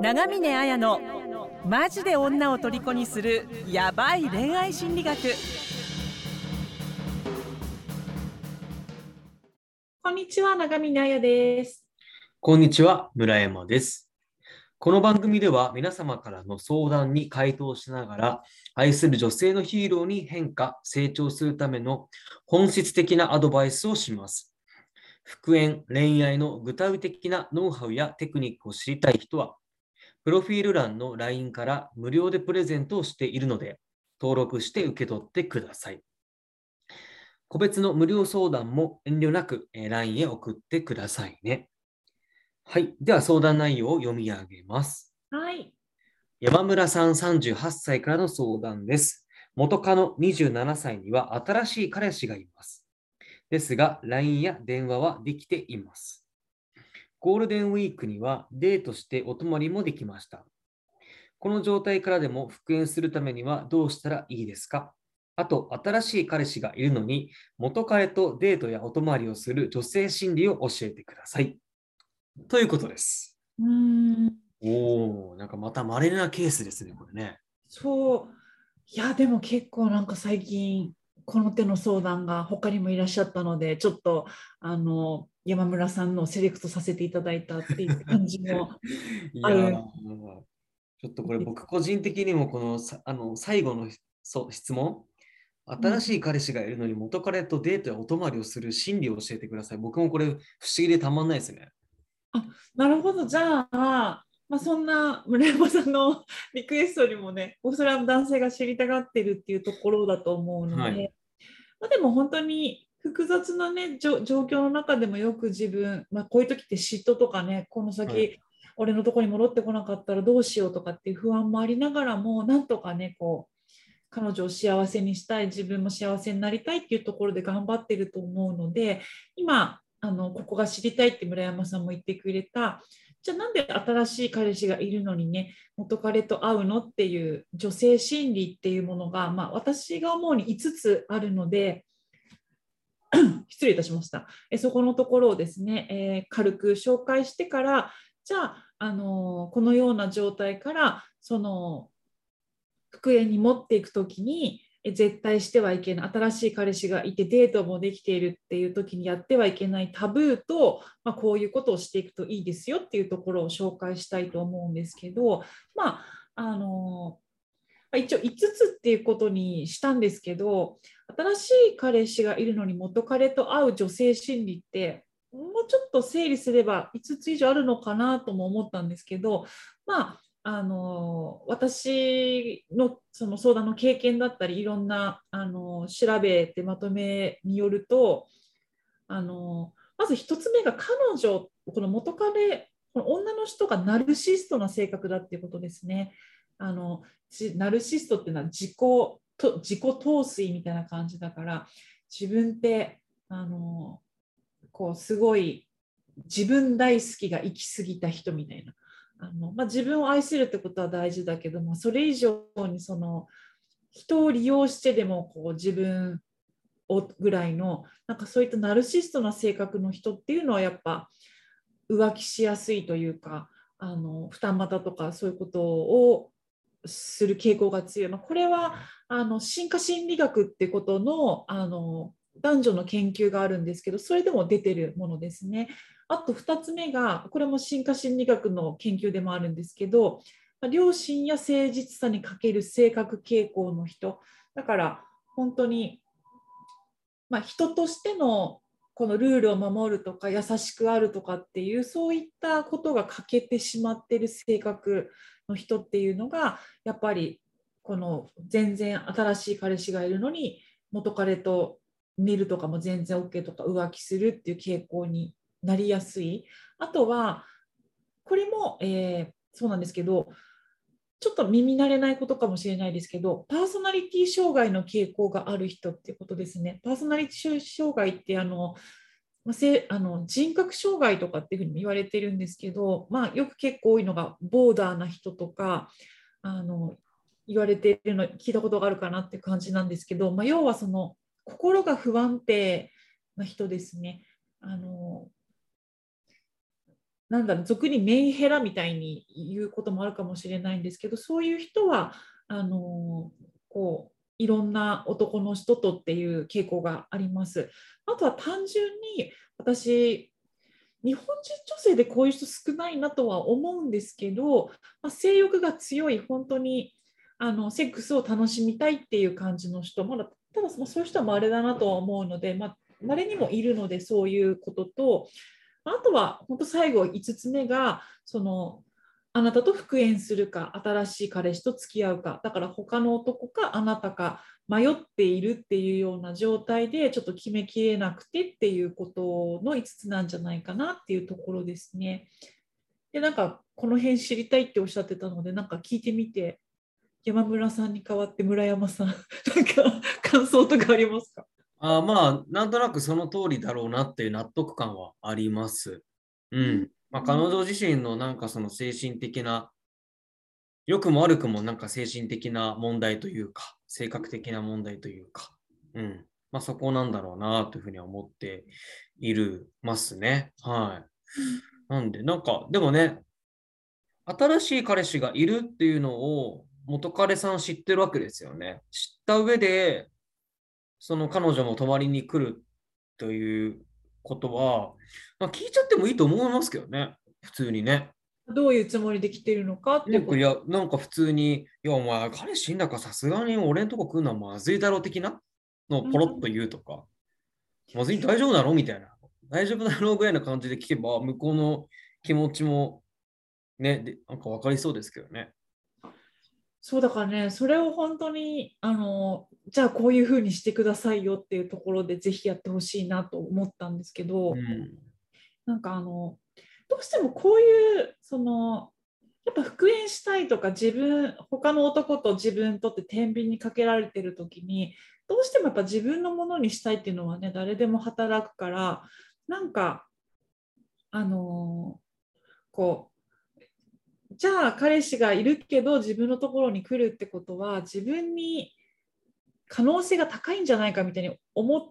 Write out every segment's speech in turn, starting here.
長峰綾のマジで女を虜にするヤバい恋愛心理学。こんにちは長峰綾です。こんにちは村山です。この番組では皆様からの相談に回答しながら愛する女性のヒーローに変化成長するための本質的なアドバイスをします。復縁、恋愛の具体的なノウハウやテクニックを知りたい人は、プロフィール欄の LINE から無料でプレゼントをしているので、登録して受け取ってください。個別の無料相談も遠慮なく LINE へ送ってくださいね。はい。では相談内容を読み上げます。はい。山村さん38歳からの相談です。元カノ27歳には新しい彼氏がいます。ですが、LINE や電話はできています。ゴールデンウィークにはデートしてお泊まりもできました。この状態からでも復縁するためにはどうしたらいいですか？あと、新しい彼氏がいるのに、元彼とデートやお泊まりをする女性心理を教えてください。ということです。うんおお、なんかまた稀なケースですね、これね。そう。いや、でも結構なんか最近、この手の相談が他にもいらっしゃったのでちょっとあの山村さんのセレクトさせていただいたっていう感じも あるちょっとこれ僕個人的にもこのあの最後のそう質問新しい彼氏がいるのに元彼とデートやお泊まりをする心理を教えてください。僕もこれ不思議でたまんないですね。あなるほど。じゃあ、まあ、そんな村山さんの リクエストにもね、それは男性が知りたがってるっていうところだと思うので、はい、まあ、でも本当に複雑なね状況の中でもよく自分、まあ、こういう時って嫉妬とかねこの先、はい、俺のとこに戻ってこなかったらどうしようとかっていう不安もありながらもなんとかねこう彼女を幸せにしたい自分も幸せになりたいっていうところで頑張ってると思うので今あのここが知りたいって村山さんも言ってくれたじゃあなんで新しい彼氏がいるのにね元彼と会うのっていう女性心理っていうものが、まあ、私が思うに5つあるので 失礼いたしました。えそこのところをですね、えー、軽く紹介してからじゃあ、あのー、このような状態からその復縁に持っていく時に絶対してはいけない新しい彼氏がいてデートもできているっていう時にやってはいけないタブーと、まあ、こういうことをしていくといいですよっていうところを紹介したいと思うんですけどまああの一応5つっていうことにしたんですけど新しい彼氏がいるのに元彼と会う女性心理ってもうちょっと整理すれば5つ以上あるのかなとも思ったんですけどまああの私のその相談の経験だったりいろんなあの調べてまとめによるとあのまず1つ目が彼女この元彼この女の人がナルシストな性格だっていうことですね。あのナルシストっていうのは自己と自己陶酔みたいな感じだから自分ってあのこうすごい自分大好きが行き過ぎた人みたいな。あの、まあ、自分を愛するってことは大事だけどもそれ以上にその人を利用してでもこう自分をぐらいのなんかそういったナルシストな性格の人っていうのはやっぱ浮気しやすいというかあの二股とかそういうことをする傾向が強い、まあ、これはあの進化心理学ってことのあの男女の研究があるんですけどそれでも出てるものですね。あと2つ目がこれも進化心理学の研究でもあるんですけど良心や誠実さに欠ける性格傾向の人だから本当に、まあ、人としてのこのルールを守るとか優しくあるとかっていうそういったことが欠けてしまってる性格の人っていうのがやっぱりこの全然新しい彼氏がいるのに元彼と寝るとかも全然 OK とか浮気するっていう傾向になりやすい。あとは、これも、えー、そうなんですけど、ちょっと耳慣れないことかもしれないですけど、パーソナリティ障害の傾向がある人ってことですね。パーソナリティ障害ってあの、あの人格障害とかっていうふうにも言われてるんですけど、まあ、よく結構多いのがボーダーな人とかあの言われてるの聞いたことがあるかなって感じなんですけど、まあ、要はその心が不安定な人ですね。あのなんだろう俗にメンヘラみたいに言うこともあるかもしれないんですけどそういう人はあのこういろんな男の人とっていう傾向があります。あとは単純に私日本人女性でこういう人少ないなとは思うんですけど、まあ、性欲が強い本当にあのセックスを楽しみたいっていう感じの人まだただそういう人は稀だなとは思うので、まあ、稀にもいるのでそういうこととあとは本当最後5つ目がそのあなたと復縁するか新しい彼氏と付き合うかだから他の男かあなたか迷っているっていうような状態でちょっと決めきれなくてっていうことの5つなんじゃないかなっていうところですね。でなんかこの辺知りたいっておっしゃってたのでなんか聞いてみて山村さんに代わって村山さんなんか感想とかありますか？あまあなんとなくその通りだろうなっていう納得感はあります。うん。まあ、彼女自身のなんかその精神的な良くも悪くもなんか精神的な問題というか性格的な問題というか、うん。まあ、そこなんだろうなというふうには思っているますね。はい。なんで、なんか、でもね、新しい彼氏がいるっていうのを元彼さん知ってるわけですよね。知った上で、その彼女も泊まりに来るということは、まあ、聞いちゃってもいいと思いますけどね、普通にね。どういうつもりで来てるのかっていや、なんか普通に、いや、お前、彼死んだからさすがに俺んとこ来るのはまずいだろう的なのをポロッと言うとか、うん、まずい大丈夫だろみたいな。大丈夫だろうぐらいな感じで聞けば、向こうの気持ちもね、でなんか分かりそうですけどね。そうだからね、それを本当に、あの、じゃあこういうふうにしてくださいよっていうところで、ぜひやってほしいなと思ったんですけど、うん、なんかあの、どうしてもこういうそのやっぱ復縁したいとか自分他の男と自分とって天秤にかけられてる時にどうしてもやっぱ自分のものにしたいっていうのはね誰でも働くからなんかあのこうじゃあ彼氏がいるけど自分のところに来るってことは自分に可能性が高いんじゃないかみたいに思っ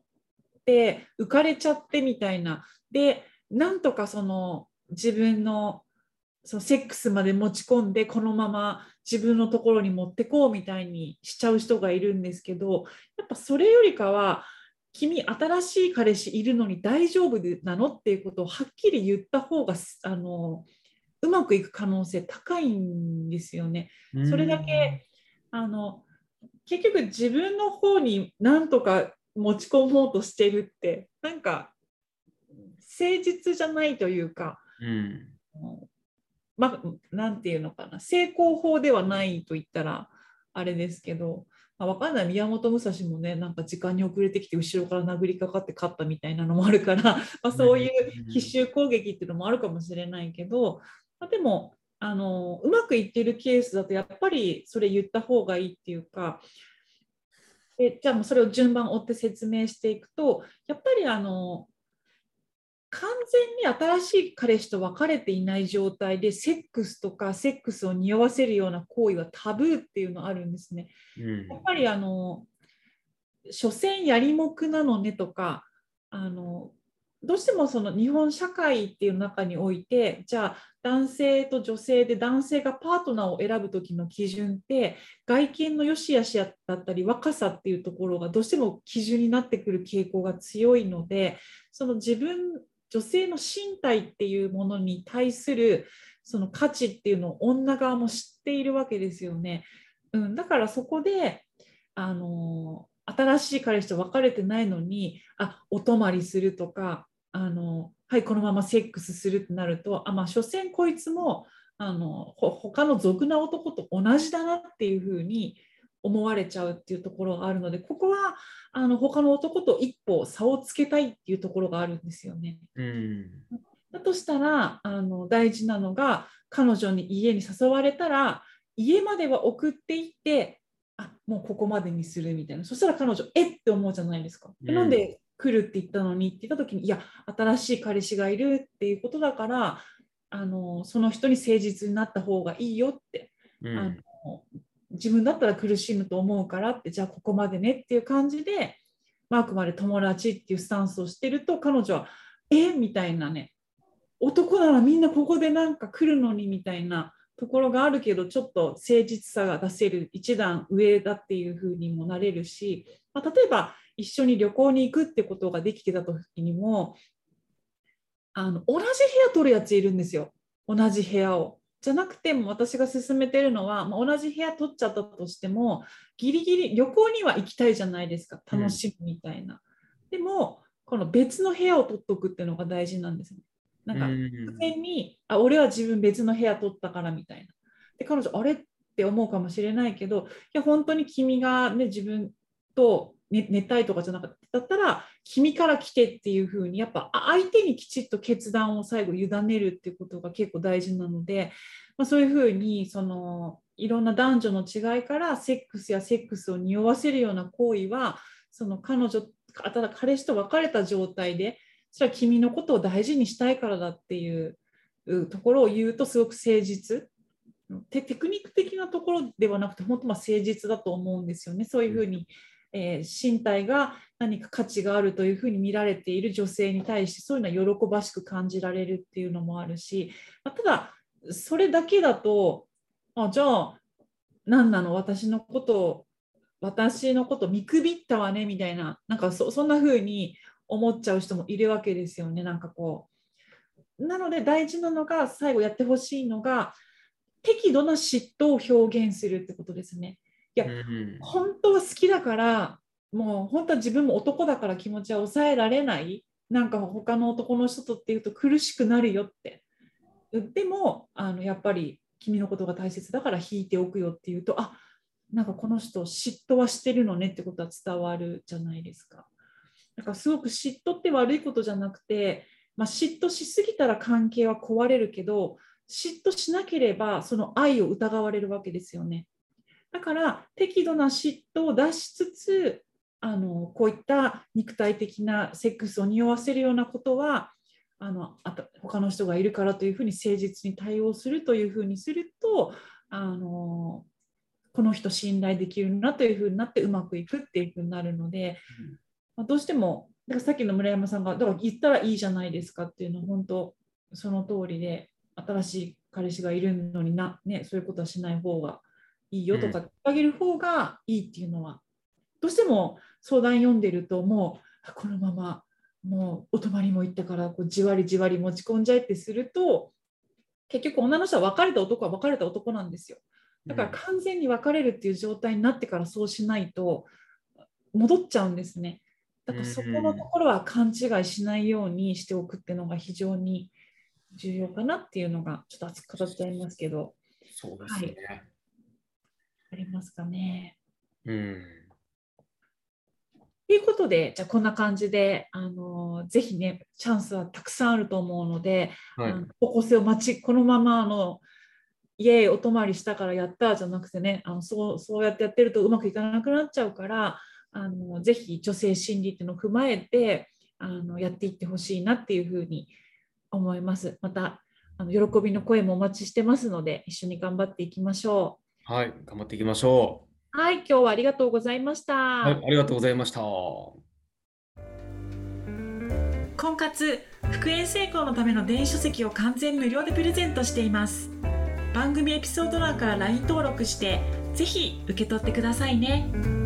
て浮かれちゃってみたいなでなんとかその自分のそのセックスまで持ち込んでこのまま自分のところに持ってこうみたいにしちゃう人がいるんですけどやっぱそれよりかは君新しい彼氏いるのに大丈夫なのっていうことをはっきり言った方があのうまくいく可能性高いんですよね。それだけあの結局自分の方になんとか持ち込もうとしてるってなんか誠実じゃないというかうん、まあ、なんていうのかな成功法ではないと言ったらあれですけど、まあ、分かんない。宮本武蔵もねなんか時間に遅れてきて後ろから殴りかかって勝ったみたいなのもあるから、まあ、そういう奇襲攻撃っていうのもあるかもしれないけど、まあ、でもあのうまくいってるケースだとやっぱりそれ言った方がいいっていうかでじゃあもうそれを順番追って説明していくとやっぱりあの完全に新しい彼氏と別れていない状態でセックスとかセックスを匂わせるような行為はタブーっていうのあるんですね。うん、やっぱりあの所詮やりもくなのねとかあのどうしてもその日本社会っていう中においてじゃあ男性と女性で男性がパートナーを選ぶ時の基準って外見の良し悪しだったり若さっていうところがどうしても基準になってくる傾向が強いのでその自分女性の身体っていうものに対するその価値っていうのを女側も知っているわけですよね。うん、だからそこであの新しい彼氏と別れてないのにあお泊まりするとかあのはいこのままセックスするってなるとあまあ所詮こいつもあの他の俗な男と同じだなっていうふうに思われちゃうっていうところがあるのでここはあの他の男と一歩差をつけたいっていうところがあるんですよね。うん、だとしたらあの大事なのが彼女に家に誘われたら家までは送っていってあもうここまでにするみたいな。そしたら彼女えっ？て思うじゃないですか。うん、なんで来るって言ったのに？って言った時にいや新しい彼氏がいるっていうことだからあのその人に誠実になった方がいいよって、うん、あの自分だったら苦しむと思うからってじゃあここまでねっていう感じで、まあ、あくまで友達っていうスタンスをしてると彼女はえ？みたいなね。男ならみんなここでなんか来るのにみたいなところがあるけどちょっと誠実さが出せる一段上だっていうふうにもなれるし、まあ、例えば一緒に旅行に行くってことができてた時にもあの同じ部屋取るやついるんですよ同じ部屋を。じゃなくても私が勧めてるのは、まあ、同じ部屋取っちゃったとしてもギリギリ旅行には行きたいじゃないですか楽しむみたいな。うん、でもこの別の部屋を取っとくっていうのが大事なんですね。なんか自然に、あ俺は自分別の部屋取ったからみたいな。で彼女あれって思うかもしれないけどいや本当に君が、ね、自分と寝寝たいとかじゃなかっただったら君から来てっていう風にやっぱ相手にきちっと決断を最後委ねるっていうことが結構大事なので、まあ、そういう風にそのいろんな男女の違いからセックスやセックスを匂わせるような行為はその彼女ただ彼氏と別れた状態でそれは君のことを大事にしたいからだっていうところを言うとすごく誠実。テクニック的なところではなくて本当ま誠実だと思うんですよね。そういうふうにえー、身体が何か価値があるというふうに見られている女性に対してそういうのは喜ばしく感じられるっていうのもあるし、ま、ただそれだけだとあじゃあ何なの？私のことを私のこと見くびったわね？みたいななんかそそんな風に思っちゃう人もいるわけですよねなんかこう。なので大事なのが最後やってほしいのが適度な嫉妬を表現するってことですね。いや、うん、本当は好きだからもう本当は自分も男だから気持ちは抑えられないなんか他の男の人とっていうと苦しくなるよってでもあのやっぱり君のことが大切だから引いておくよっていうとあなんかこの人嫉妬はしてるのねってことは伝わるじゃないですか。だからすごく嫉妬って悪いことじゃなくて、まあ、嫉妬しすぎたら関係は壊れるけど嫉妬しなければその愛を疑われるわけですよね。だから適度な嫉妬を出しつつあのこういった肉体的なセックスを匂わせるようなことはあのあと他の人がいるからというふうに誠実に対応するというふうにするとあのこの人信頼できるなというふうになってうまくいくっていうふうになるので、まあ、どうしてもだからさっきの村山さんがだから言ったらいいじゃないですかっていうのは本当その通りで新しい彼氏がいるのにな、ね、そういうことはしない方がいいよとかあげる方がいいっていうのは、どうしても相談読んでるともうこのままもうお泊まりも行ったからこうじわりじわり持ち込んじゃえってすると結局女の人は別れた男は別れた男なんですよ。だから完全に別れるっていう状態になってからそうしないと戻っちゃうんですねだからそこのところは勘違いしないようにしておくっていうのが非常に重要かなっていうのがちょっと熱く語っちゃいますけどそうですね、はいありますかね。うん。ということで、じゃあこんな感じで、あのぜひね、チャンスはたくさんあると思うので、はい、高校生を待ち、このままあの家お泊まりしたからやったじゃなくてね、あのそうそうやってやってるとうまくいかなくなっちゃうから、あのぜひ女性心理っていうのを踏まえてあのやっていってほしいなっていうふうに思います。またあの喜びの声もお待ちしてますので、一緒に頑張っていきましょう。はい、頑張っていきましょう。はい、今日はありがとうございました。はい、ありがとうございました。婚活復縁成功のための電子書籍を完全無料でプレゼントしています。番組エピソード欄から LINE 登録して、ぜひ受け取ってくださいね。